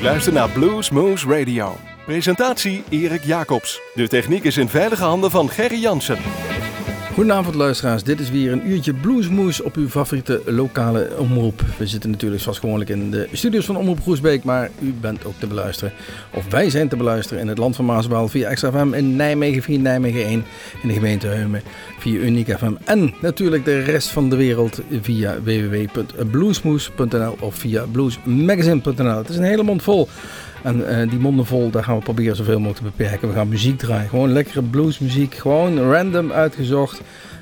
U luistert naar Blues Moose Radio. Presentatie Erik Jacobs. De techniek is in veilige handen van Gerry Jansen. Goedenavond luisteraars, dit is weer een uurtje Bluesmoes op uw favoriete lokale omroep. We zitten natuurlijk zoals gewoonlijk in de studios van Omroep Groesbeek, maar u bent ook te beluisteren. Of wij zijn te beluisteren in het land van Maasbal via XFM in Nijmegen via Nijmegen 1, in de gemeente Heumen via Uniek FM. En natuurlijk de rest van de wereld via www.bluesmoes.nl of via bluesmagazine.nl. Het is een hele mond vol. En uh, die monden vol, daar gaan we proberen zoveel mogelijk te beperken. We gaan muziek draaien. Gewoon lekkere bluesmuziek. Gewoon random uitgezocht.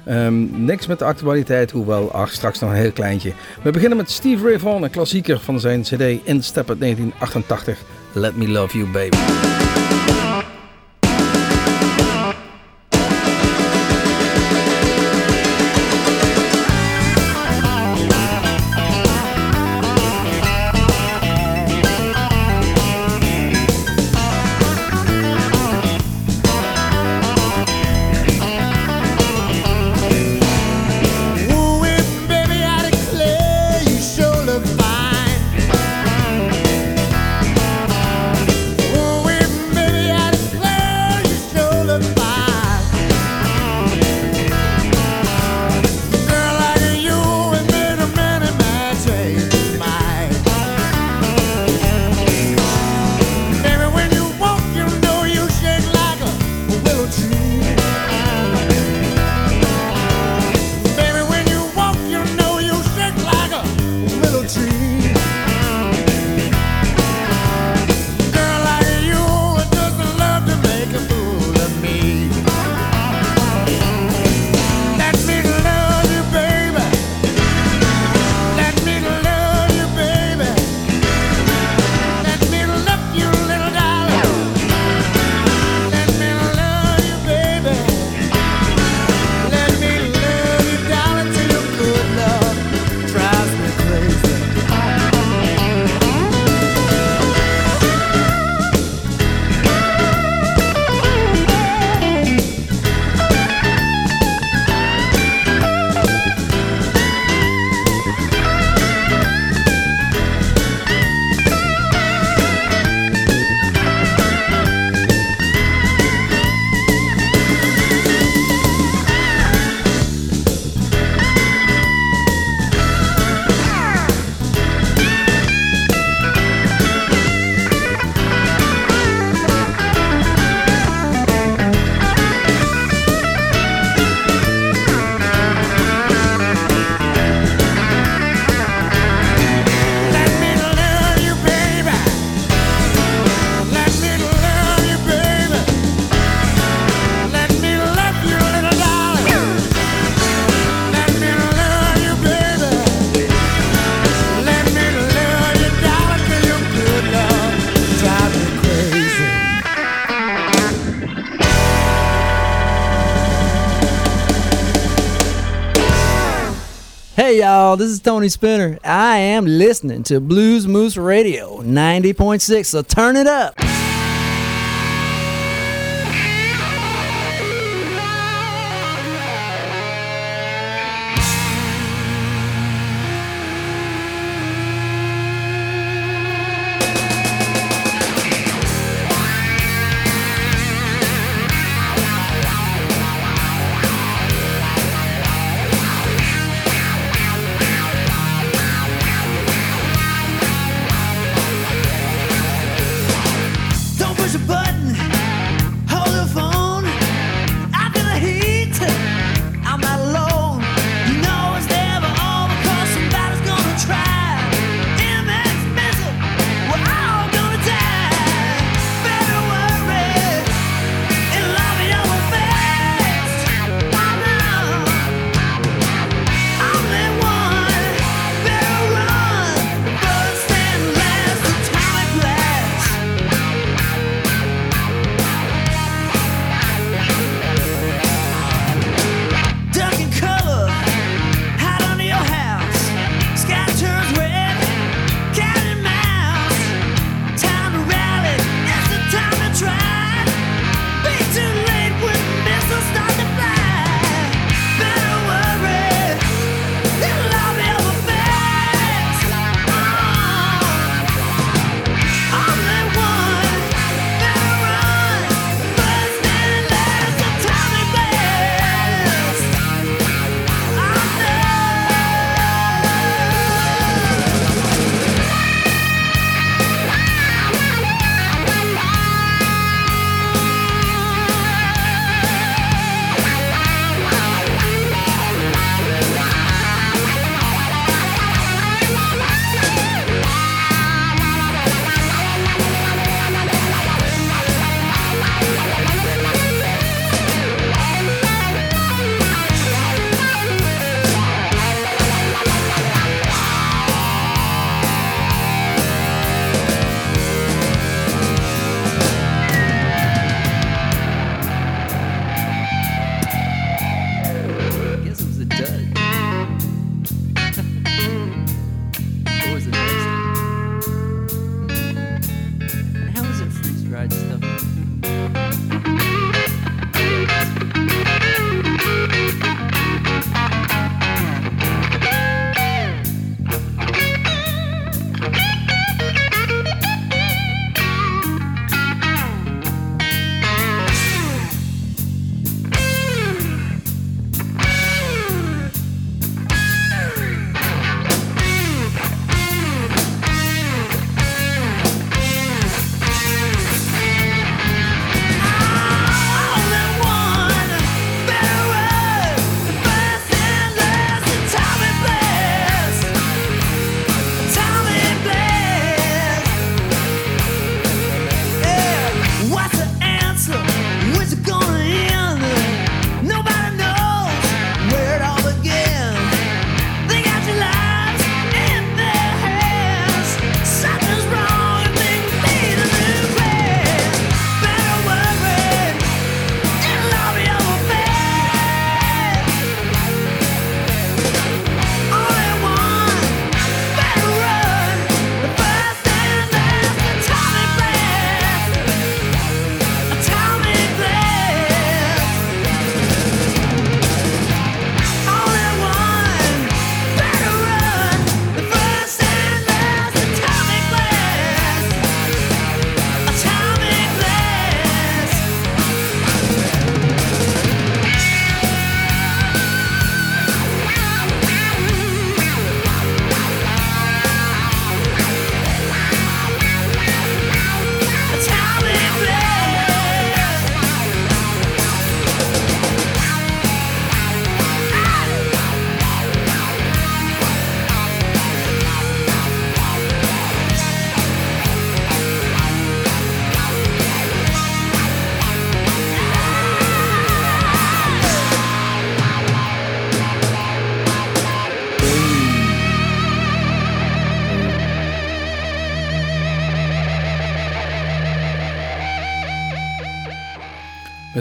Um, niks met de actualiteit, hoewel, ach, straks nog een heel kleintje. We beginnen met Steve Ray Vaughan, een klassieker van zijn cd In Step uit 1988. Let Me Love You Baby. Hey y'all, this is Tony Spinner. I am listening to Blues Moose Radio 90.6, so turn it up.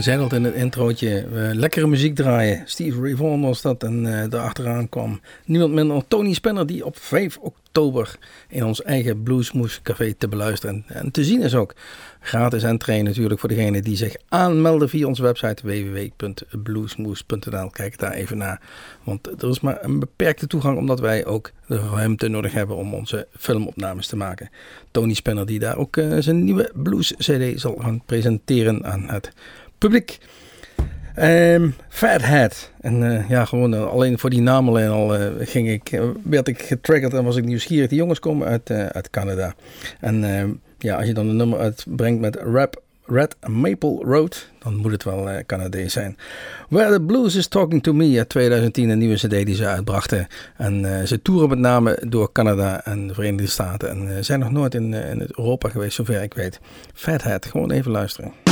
Zijn al in het introotje lekkere muziek draaien. Steve Ray Vaughan was dat en uh, daarachteraan kwam niemand minder dan Tony Spanner die op 5 oktober in ons eigen Bluesmoes café te beluisteren en te zien is ook. Gratis entree natuurlijk voor degenen die zich aanmelden via onze website www.bluesmoes.nl. Kijk daar even naar, want er is maar een beperkte toegang omdat wij ook de ruimte nodig hebben om onze filmopnames te maken. Tony Spanner die daar ook uh, zijn nieuwe blues cd zal gaan presenteren aan het publiek. Um, Fathead. En uh, ja, gewoon uh, alleen voor die naam alleen al uh, ging ik, werd ik getriggerd en was ik nieuwsgierig. Die jongens komen uit, uit Canada. En ehm, ja, als je dan een nummer uitbrengt met rap Red Maple Road, dan moet het wel Canadees zijn. Where the Blues is Talking to Me uit 2010, een nieuwe cd die ze uitbrachten. En ze toeren met name door Canada en de Verenigde Staten. En zijn nog nooit in, in Europa geweest, zover ik weet. Fathead, gewoon even luisteren.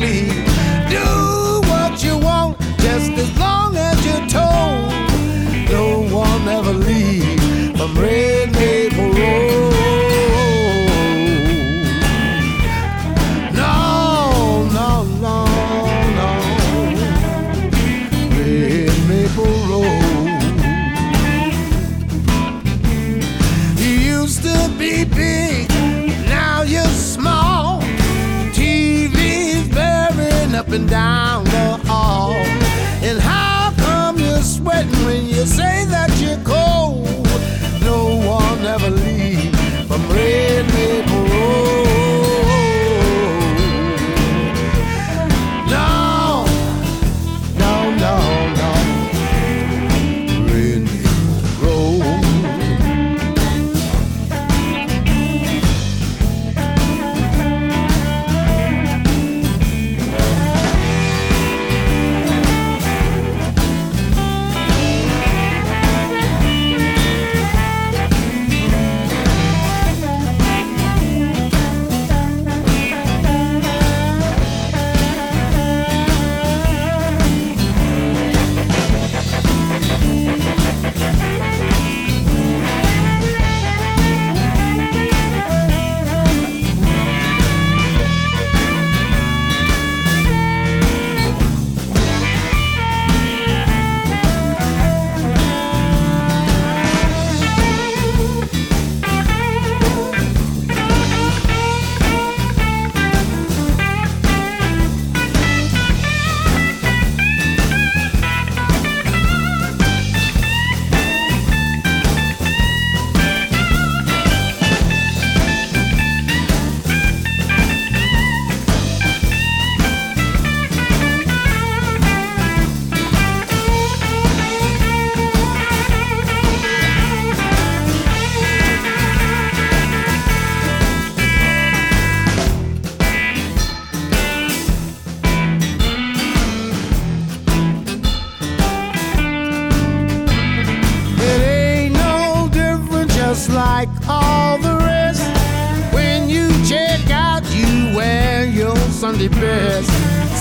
Sleep. Up and down the like all the rest. When you check out, you wear your Sunday best.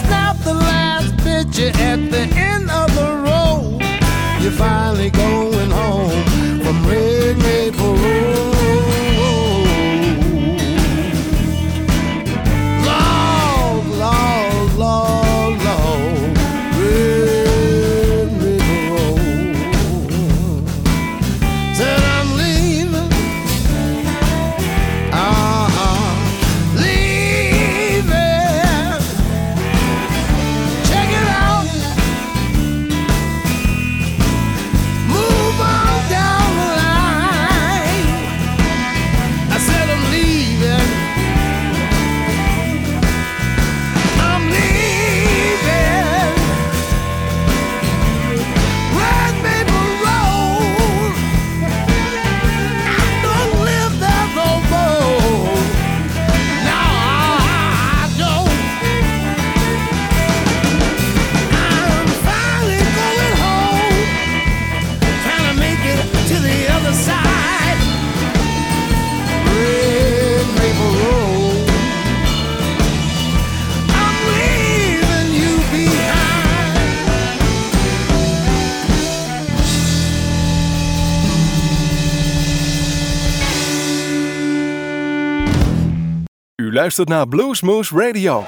Snap the last picture at the end of the road. You're finally going luistert naar Bluesmoose Radio.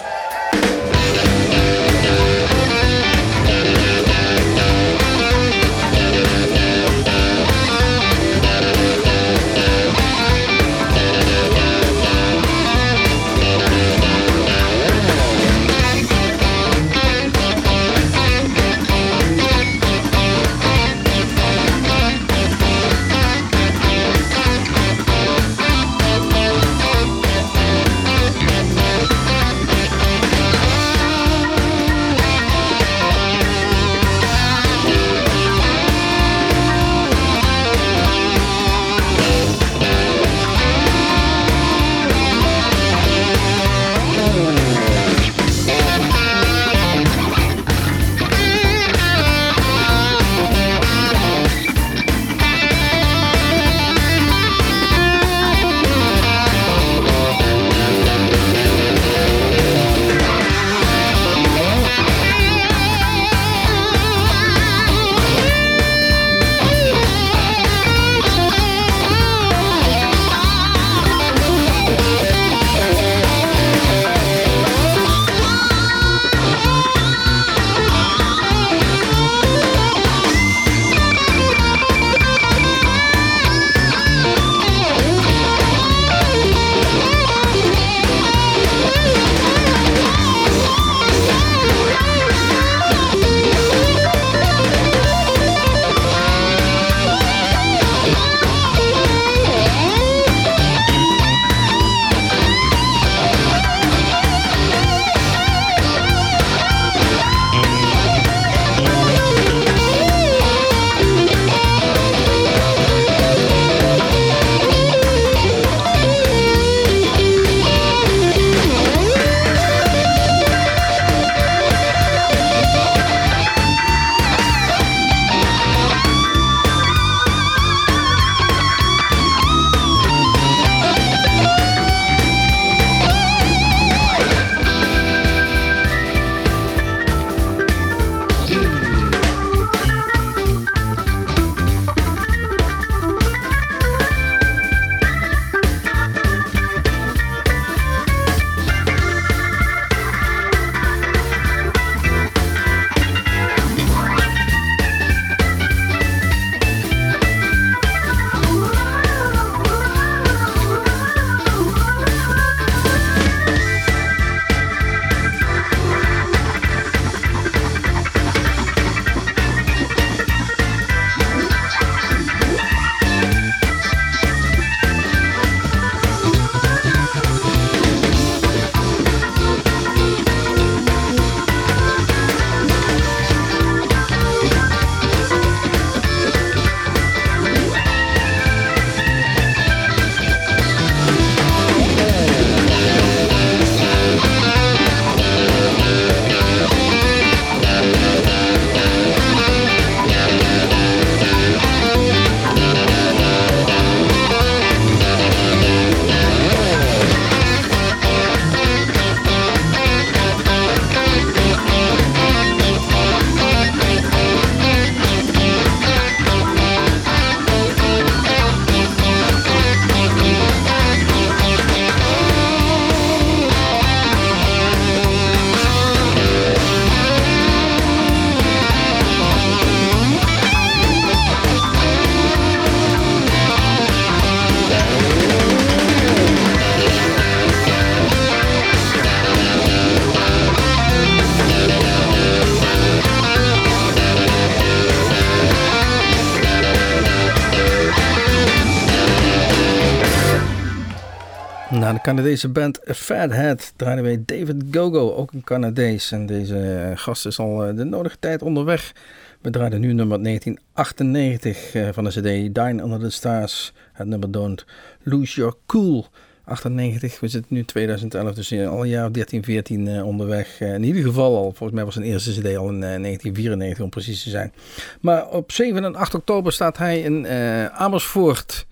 De Canadese band Fathead draaiden wij David Gogo, ook een Canadees. En deze eh, gast is al eh, de nodige tijd onderweg. We draaiden nu nummer 1998 eh, van de CD Dine Under the Stars. Het nummer Don't Lose Your Cool. 98, we zitten nu 2011, dus al een jaar 13, 14 onderweg. in ieder geval al, volgens mij was zijn eerste CD al in 1994 om precies te zijn. Maar op 7 en 8 oktober staat hij in Amersfoort.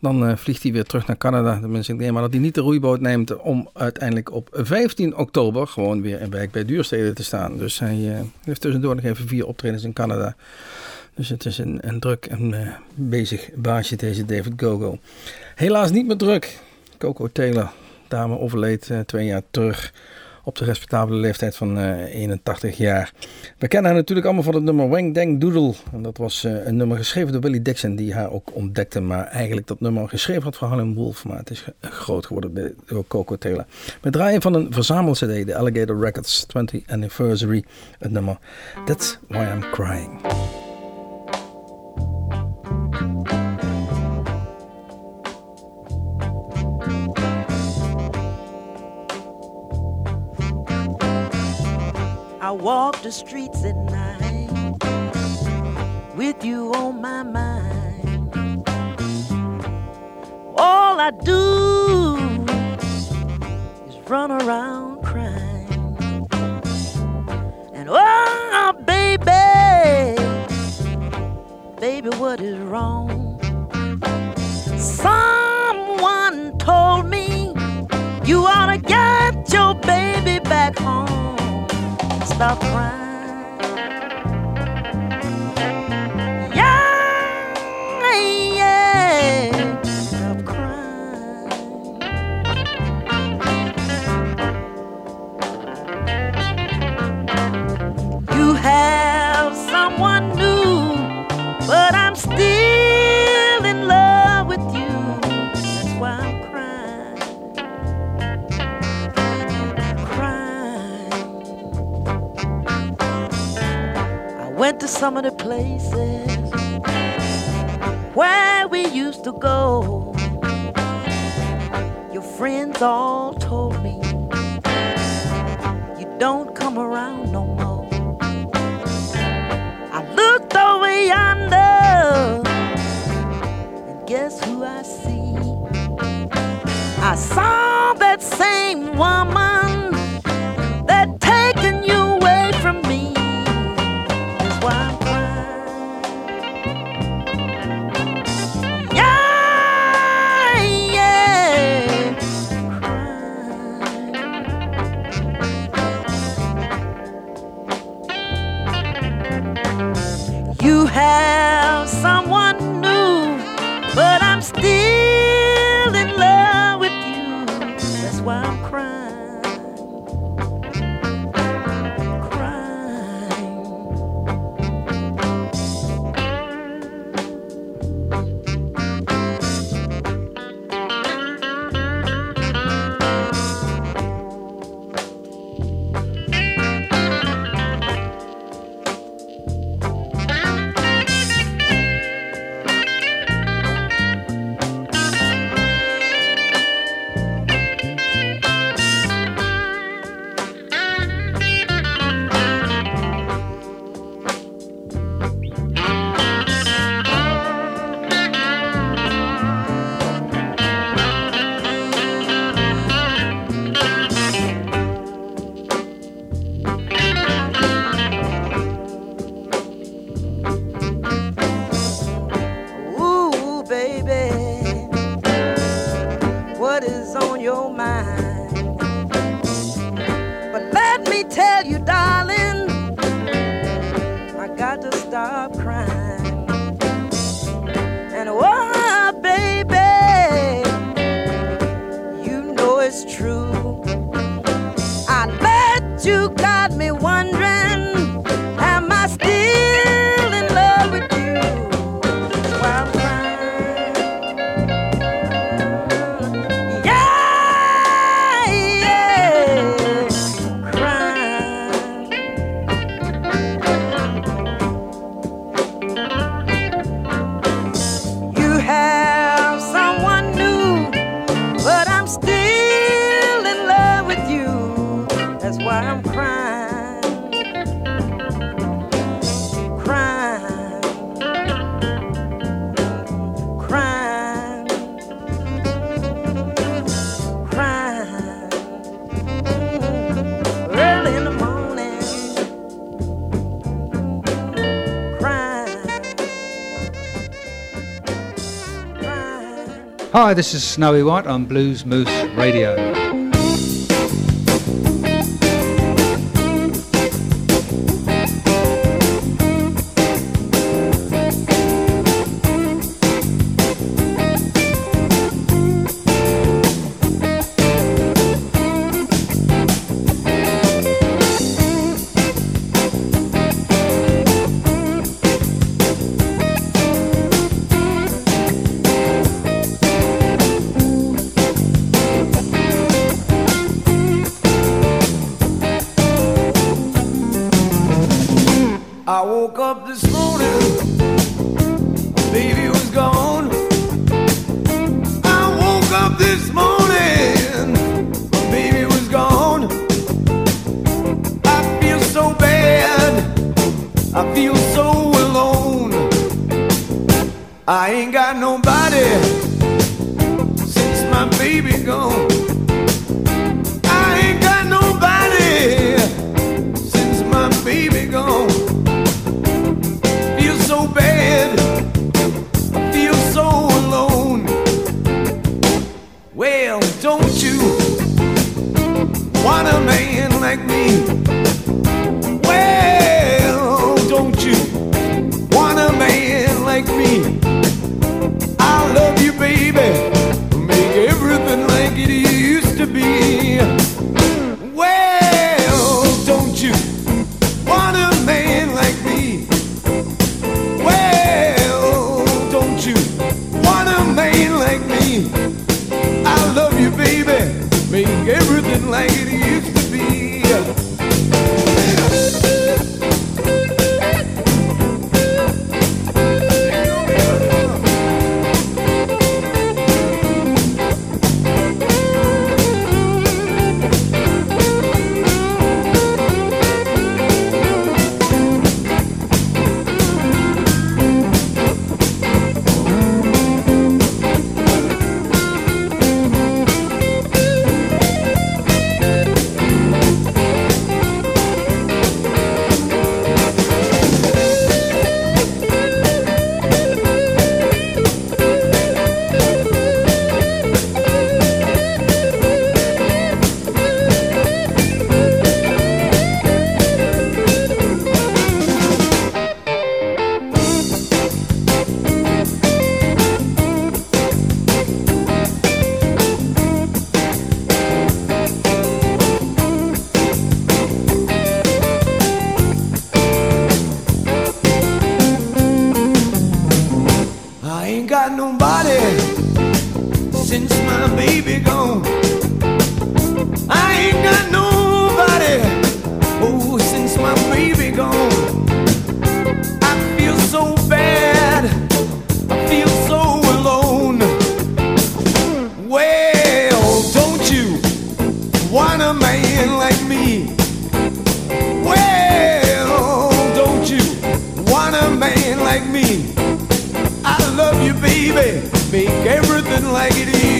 Dan uh, vliegt hij weer terug naar Canada. Tenminste, ik neem maar dat hij niet de roeiboot neemt om uiteindelijk op 15 oktober gewoon weer in Wijk bij Duurstede te staan. Dus hij uh, heeft tussendoor nog even vier optredens in Canada. Dus het is een, een druk en uh, bezig baasje deze David Gogo. Helaas niet meer druk. Coco Taylor dame overleed twee jaar terug op de respectabele leeftijd van uh, 81 jaar. We kennen haar natuurlijk allemaal van het nummer Wang Dang Doodle. En dat was uh, een nummer geschreven door Willie Dixon die haar ook ontdekte. Maar eigenlijk dat nummer geschreven had voor Harlem Wolf. Maar het is groot geworden door Coco Taylor. Met draaien van een verzamel-cd, de Alligator Records 20th Anniversary. Het nummer That's Why I'm Crying. I walk the streets at night with you on my mind. All I do is run around crying. And oh, baby, baby, what is wrong? Someone told me you ought to get your baby back home stop crying. To some of the places where we used to go. Your friends all told me you don't come around no more. I looked over yonder, and guess who I see? I saw Hi, this is Snowy White on Blues Moose Radio. it like it is.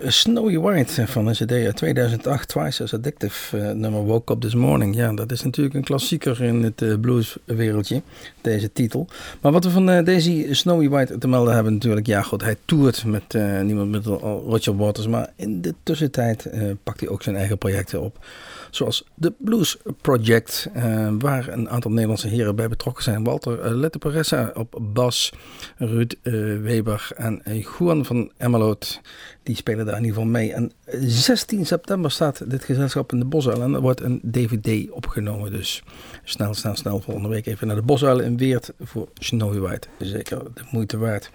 Hier Snowy White van een cd uit 2008, Twice as Addictive, eh, nummer Woke Up This Morning. Ja, dat is natuurlijk een klassieker in het eh, blueswereldje, deze titel. Maar wat we van eh, deze Snowy White te melden hebben natuurlijk, ja goed, hij toert met eh, niemand met Roger Waters, maar in de tussentijd eh, pakt hij ook zijn eigen projecten op. Zoals de Blues Project, eh, waar een aantal Nederlandse heren bij betrokken zijn. Walter uh, Letteperessa op bas, Ruud eh, Weber en eh, Juan van Emmeloot. Die spelen daar in ieder geval mee. En 16 september staat dit gezelschap in de Bosuil en er wordt een DVD opgenomen. Dus snel, snel, snel volgende week even naar de Bosuil in Weert voor Snowy White. Zeker de moeite waard.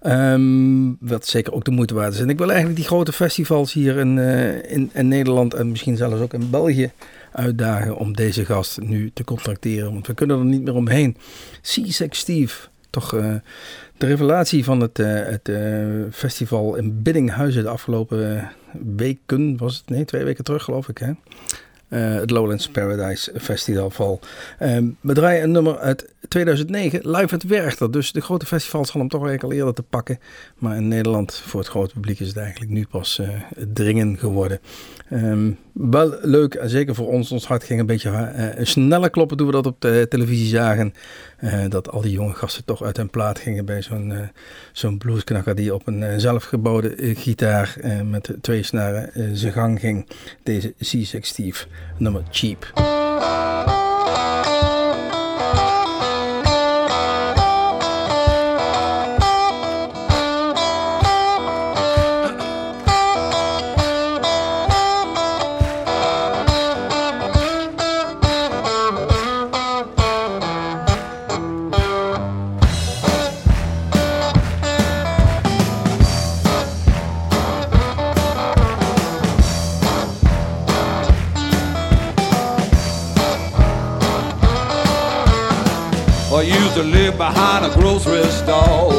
Ehm, wat zeker ook de moeite waard is. En ik wil eigenlijk die grote festivals hier in, eh, in, Nederland en misschien zelfs ook in België uitdagen om deze gast nu te contracteren. Want we kunnen er niet meer omheen. C-Sex Steve, toch eh, de revelatie van het, eh, het festival in Biddinghuizen de afgelopen weken, was het? Nee, twee weken terug geloof ik hè. Eh, het Lowlands Paradise Festival. Ehm, we draaien een nummer uit 2009 live at Werchter. Dus de grote festivals hadden hem toch eigenlijk al eerder te pakken. Maar in Nederland voor het grote publiek is het eigenlijk nu pas uh, dringen geworden. Um, wel leuk, en zeker voor ons. Ons hart ging een beetje uh, sneller kloppen toen we dat op de televisie zagen. Uh, dat al die jonge gasten toch uit hun plaat gingen bij zo'n zo'n bluesknakker die op een zelfgebouwde gitaar met twee snaren zijn gang ging. Deze C6 Steve, nummer Cheap. To live behind a grocery store.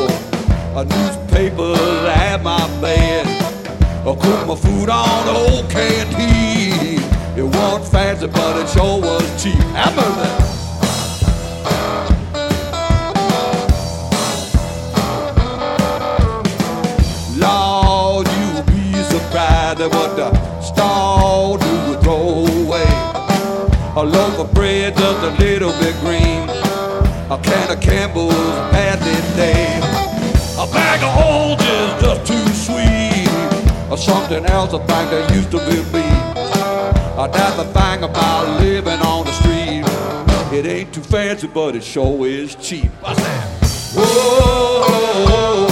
A newspaper at my bed. I cook my food on old canteen. It wasn't fancy, but it sure was cheap. At what the store do throw away. A loaf of bread just a little bit green a can of Campbell's badly named. A bag of old is just too sweet. Or something else I think that used to be me. That's the thing about living on the street. It ain't too fancy, but it sure is cheap. What's that? Whoa.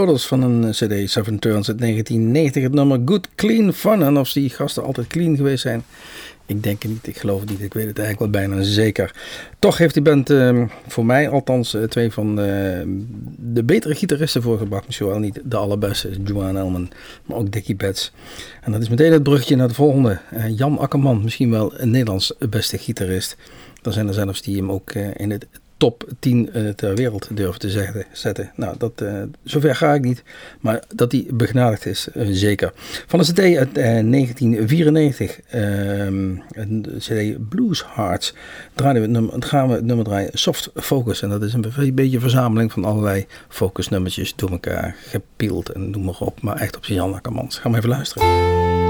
Brothers van een eh, CD, Seven Turns uit 1990. Het nummer Good Clean Fun. En of die gasten altijd clean geweest zijn, ik denk het niet. Ik geloof het niet. Ik weet het eigenlijk wel bijna zeker. Toch heeft die band eh, voor mij althans eh, twee van de, de betere gitaristen voorgebracht. Misschien wel niet de allerbeste, Joan Elman, maar ook Dickie Betts. En dat is meteen het brugje naar de volgende. Eh, Jan Akkerman, misschien wel een Nederlands beste gitarist. Er zijn er zelfs die hem ook eh, in het top 10 eh, ter wereld durven te zeggen, zetten. Nou, dat, eh, zover ga ik niet. Maar dat hij begnadigd is, eh, zeker. Van de CD uit eh, 1994, ehm, een CD Blues Hearts, draaien we nummer, gaan we nummer draaien Soft Focus. En dat is een be- beetje een verzameling van allerlei focusnummertjes door elkaar gepield en noem maar op. Maar echt op zijn. Ga maar even luisteren.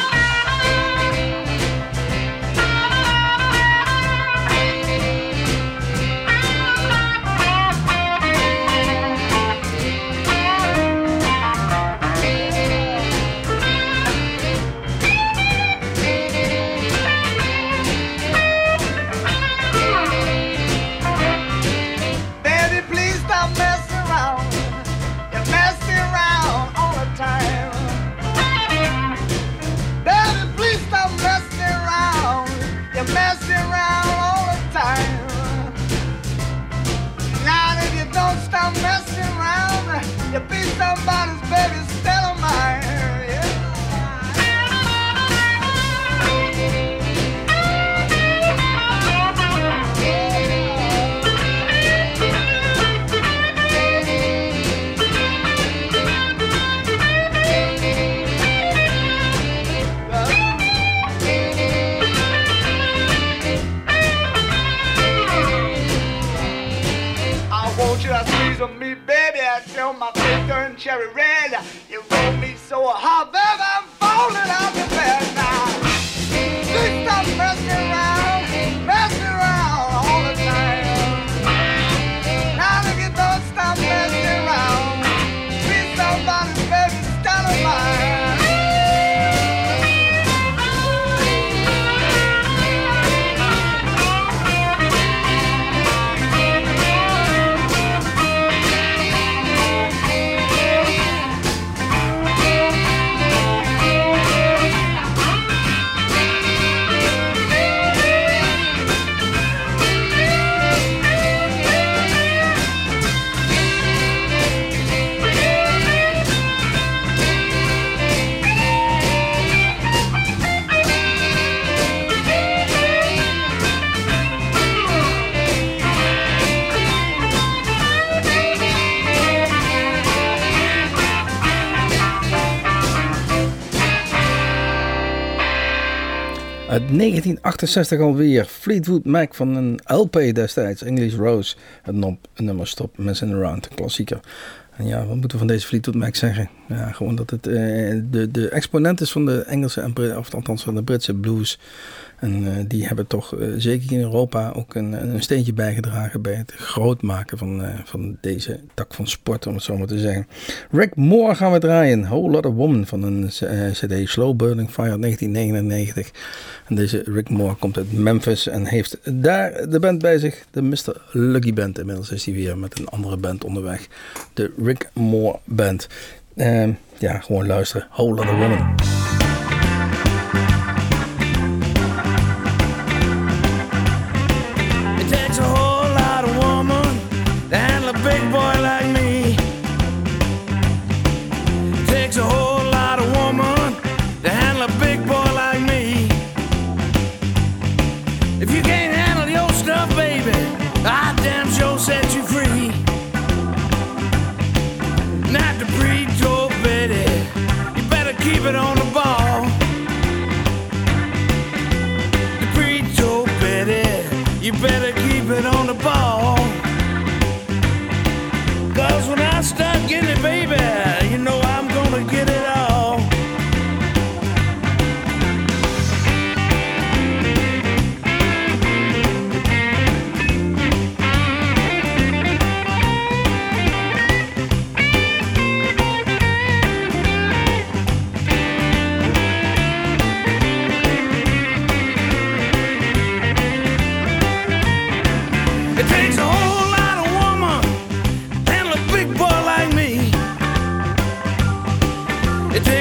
cherry red. 1968 alweer. Fleetwood Mac van een LP destijds. English Rose. Het nummer Stop Messing Around. Een klassieker. En ja, wat moeten we van deze Fleetwood Mac zeggen? Ja, gewoon dat het eh, de, de exponent is van de Engelse, en of althans van de Britse blues. En eh, die hebben toch eh, zeker in Europa ook een, een steentje bijgedragen bij het groot maken van, van deze tak van sport, om het zo maar te zeggen. Rick Moore gaan we draaien. Whole Lot of Woman van een CD Slow Burning Fire 1999. En deze Rick Moore komt uit Memphis en heeft daar de band bij zich. De Mr. Lucky Band. Inmiddels is hij weer met een andere band onderweg. De Rick Moore Band. Ehm, ja, gewoon luisteren. Whole of Woman.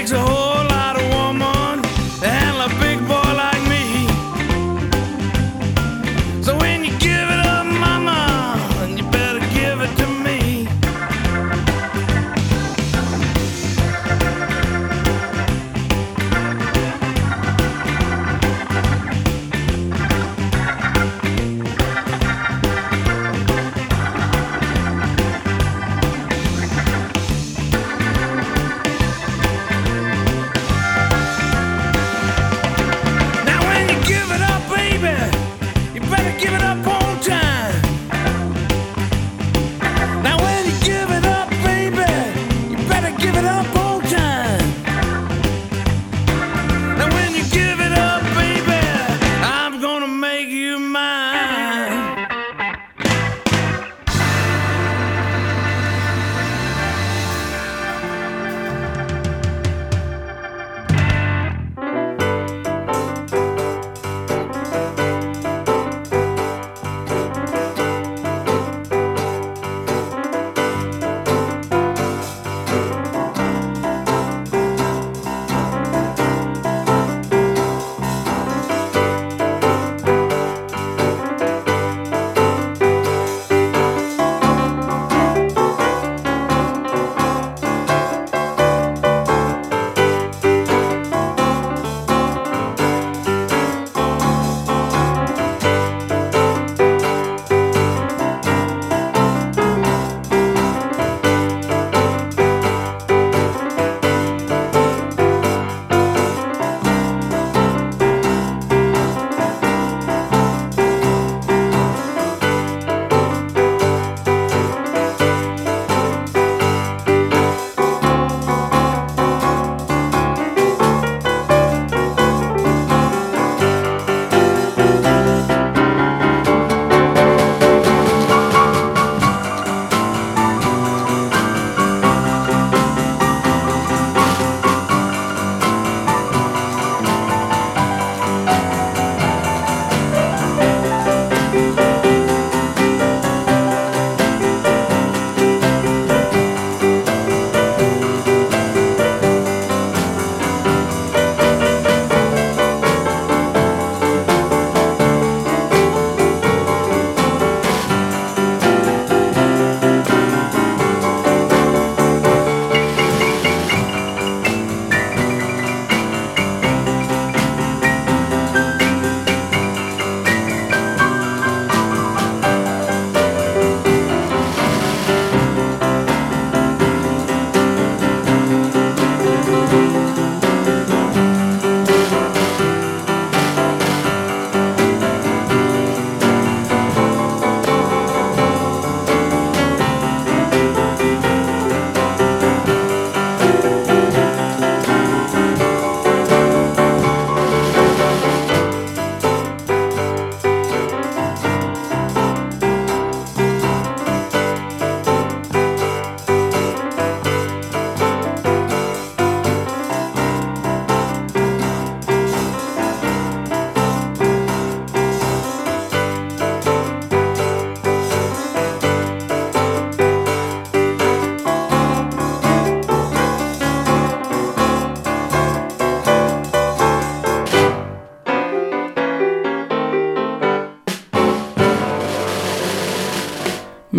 takes a whole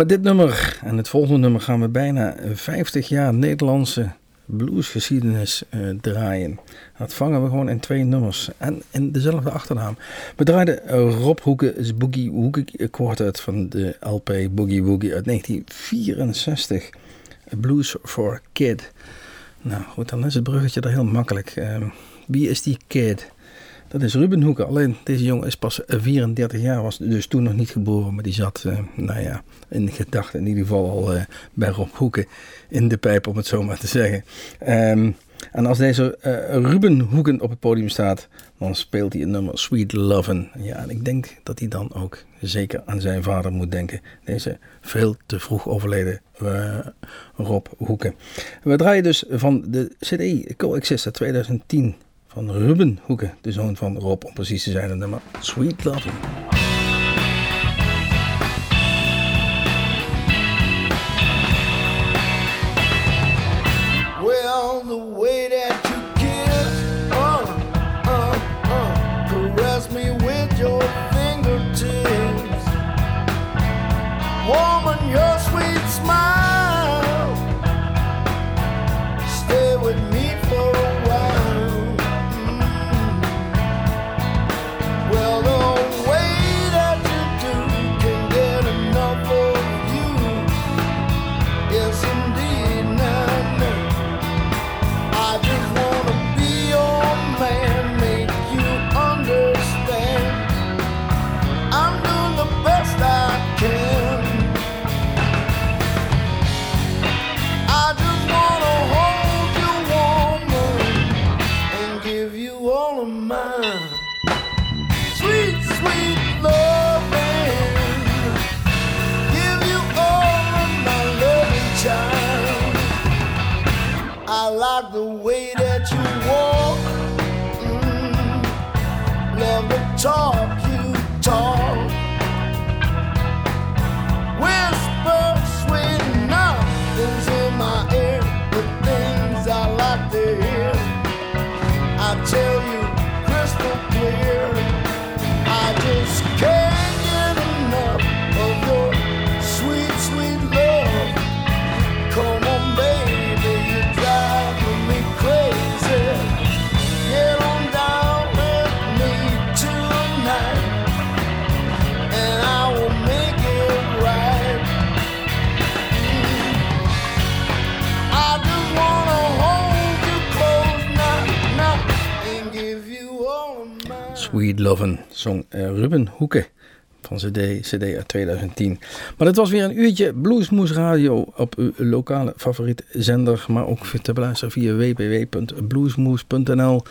Met dit nummer en het volgende nummer gaan we bijna 50 jaar Nederlandse bluesgeschiedenis eh, draaien. Dat vangen we gewoon in twee nummers en in dezelfde achternaam. We draaiden eh, Rob Hoeke's Boogie Woogie Quartet van de LP Boogie Woogie uit 1964. Blues for Kid. Nou goed, dan is het bruggetje er heel makkelijk. Ehm, wie is die kid? Dat is Ruben Hoeken. Alleen deze jongen is pas 34 jaar, was dus toen nog niet geboren. Maar die zat, eh, nou ja, in gedachten in ieder geval al eh, bij Rob Hoeken in de pijp, om het zo maar te zeggen. Ehm, en als deze eh, Ruben Hoeken op het podium staat, dan speelt hij een nummer Sweet Lovin'. Ja, en ik denk dat hij dan ook zeker aan zijn vader moet denken. Deze veel te vroeg overleden Rob Hoeken. We draaien dus van de CD Coexista 2010 van Ruben Hoeken, de zoon van Rob, om precies te zijn, het nummer Sweet Lovin'. Hoeken van CD, CD uit 2010. Maar dit was weer een uurtje Bluesmoes Radio op uw lokale favoriete zender. Maar ook te beluisteren via www.bluesmoes.nl.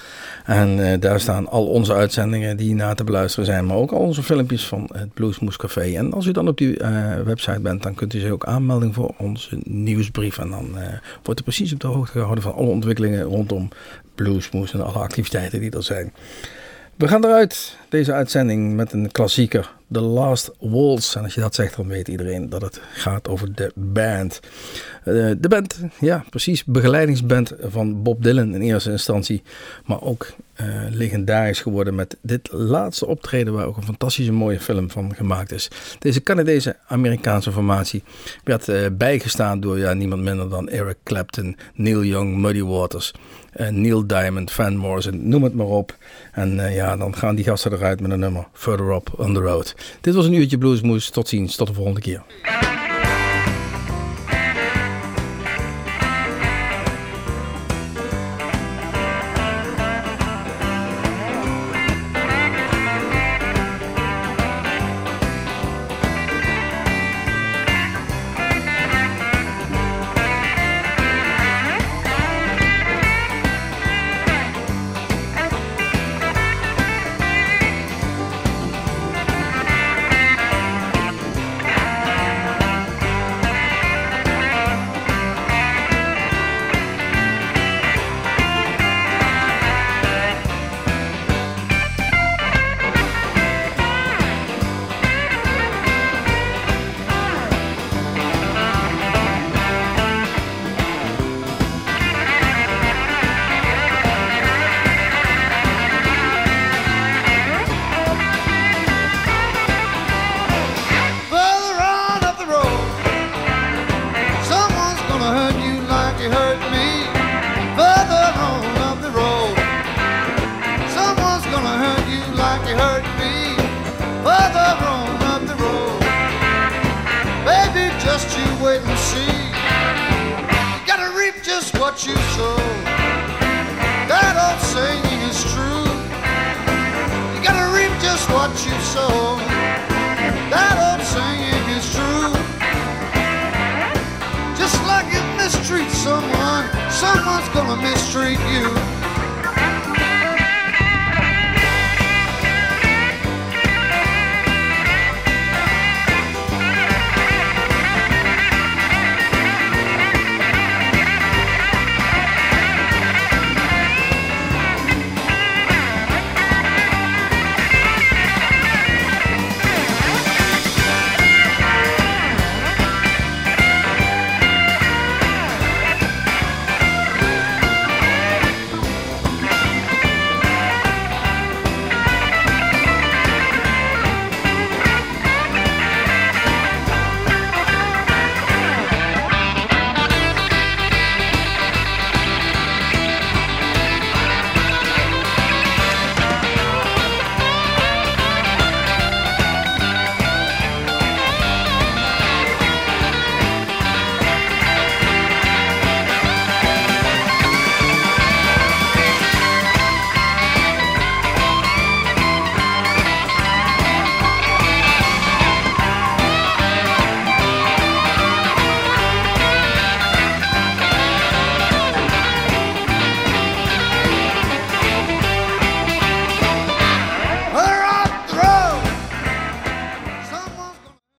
En eh, daar staan al onze uitzendingen die na te beluisteren zijn. Maar ook al onze filmpjes van het Bluesmoes Café. En als u dan op die eh, website bent, dan kunt u zich ook aanmelden voor onze nieuwsbrief. En dan eh, wordt u precies op de hoogte gehouden van alle ontwikkelingen rondom Bluesmoes en alle activiteiten die er zijn. We gaan eruit, deze uitzending, met een klassieker. The Last Waltz. En als je dat zegt, dan weet iedereen dat het gaat over de band. Eh, de band, ja, precies. Begeleidingsband van Bob Dylan in eerste instantie. Maar ook eh, legendarisch geworden met dit laatste optreden, waar ook een fantastische mooie film van gemaakt is. Deze Canadese Amerikaanse formatie werd eh, bijgestaan door ja, niemand minder dan Eric Clapton, Neil Young, Muddy Waters. Eh, Neil Diamond, Van Morrison, noem het maar op. En eh, ja, dan gaan die gasten eruit met een nummer Further Up on the Road. Dit was een uurtje Bluesmoes. Tot ziens, tot de volgende keer. further on up the road. Baby, just you wait and see. You gotta reap just what you sow. That old saying is true. You gotta reap just what you sow. That old saying is true. Just like you mistreat someone, someone's gonna mistreat you.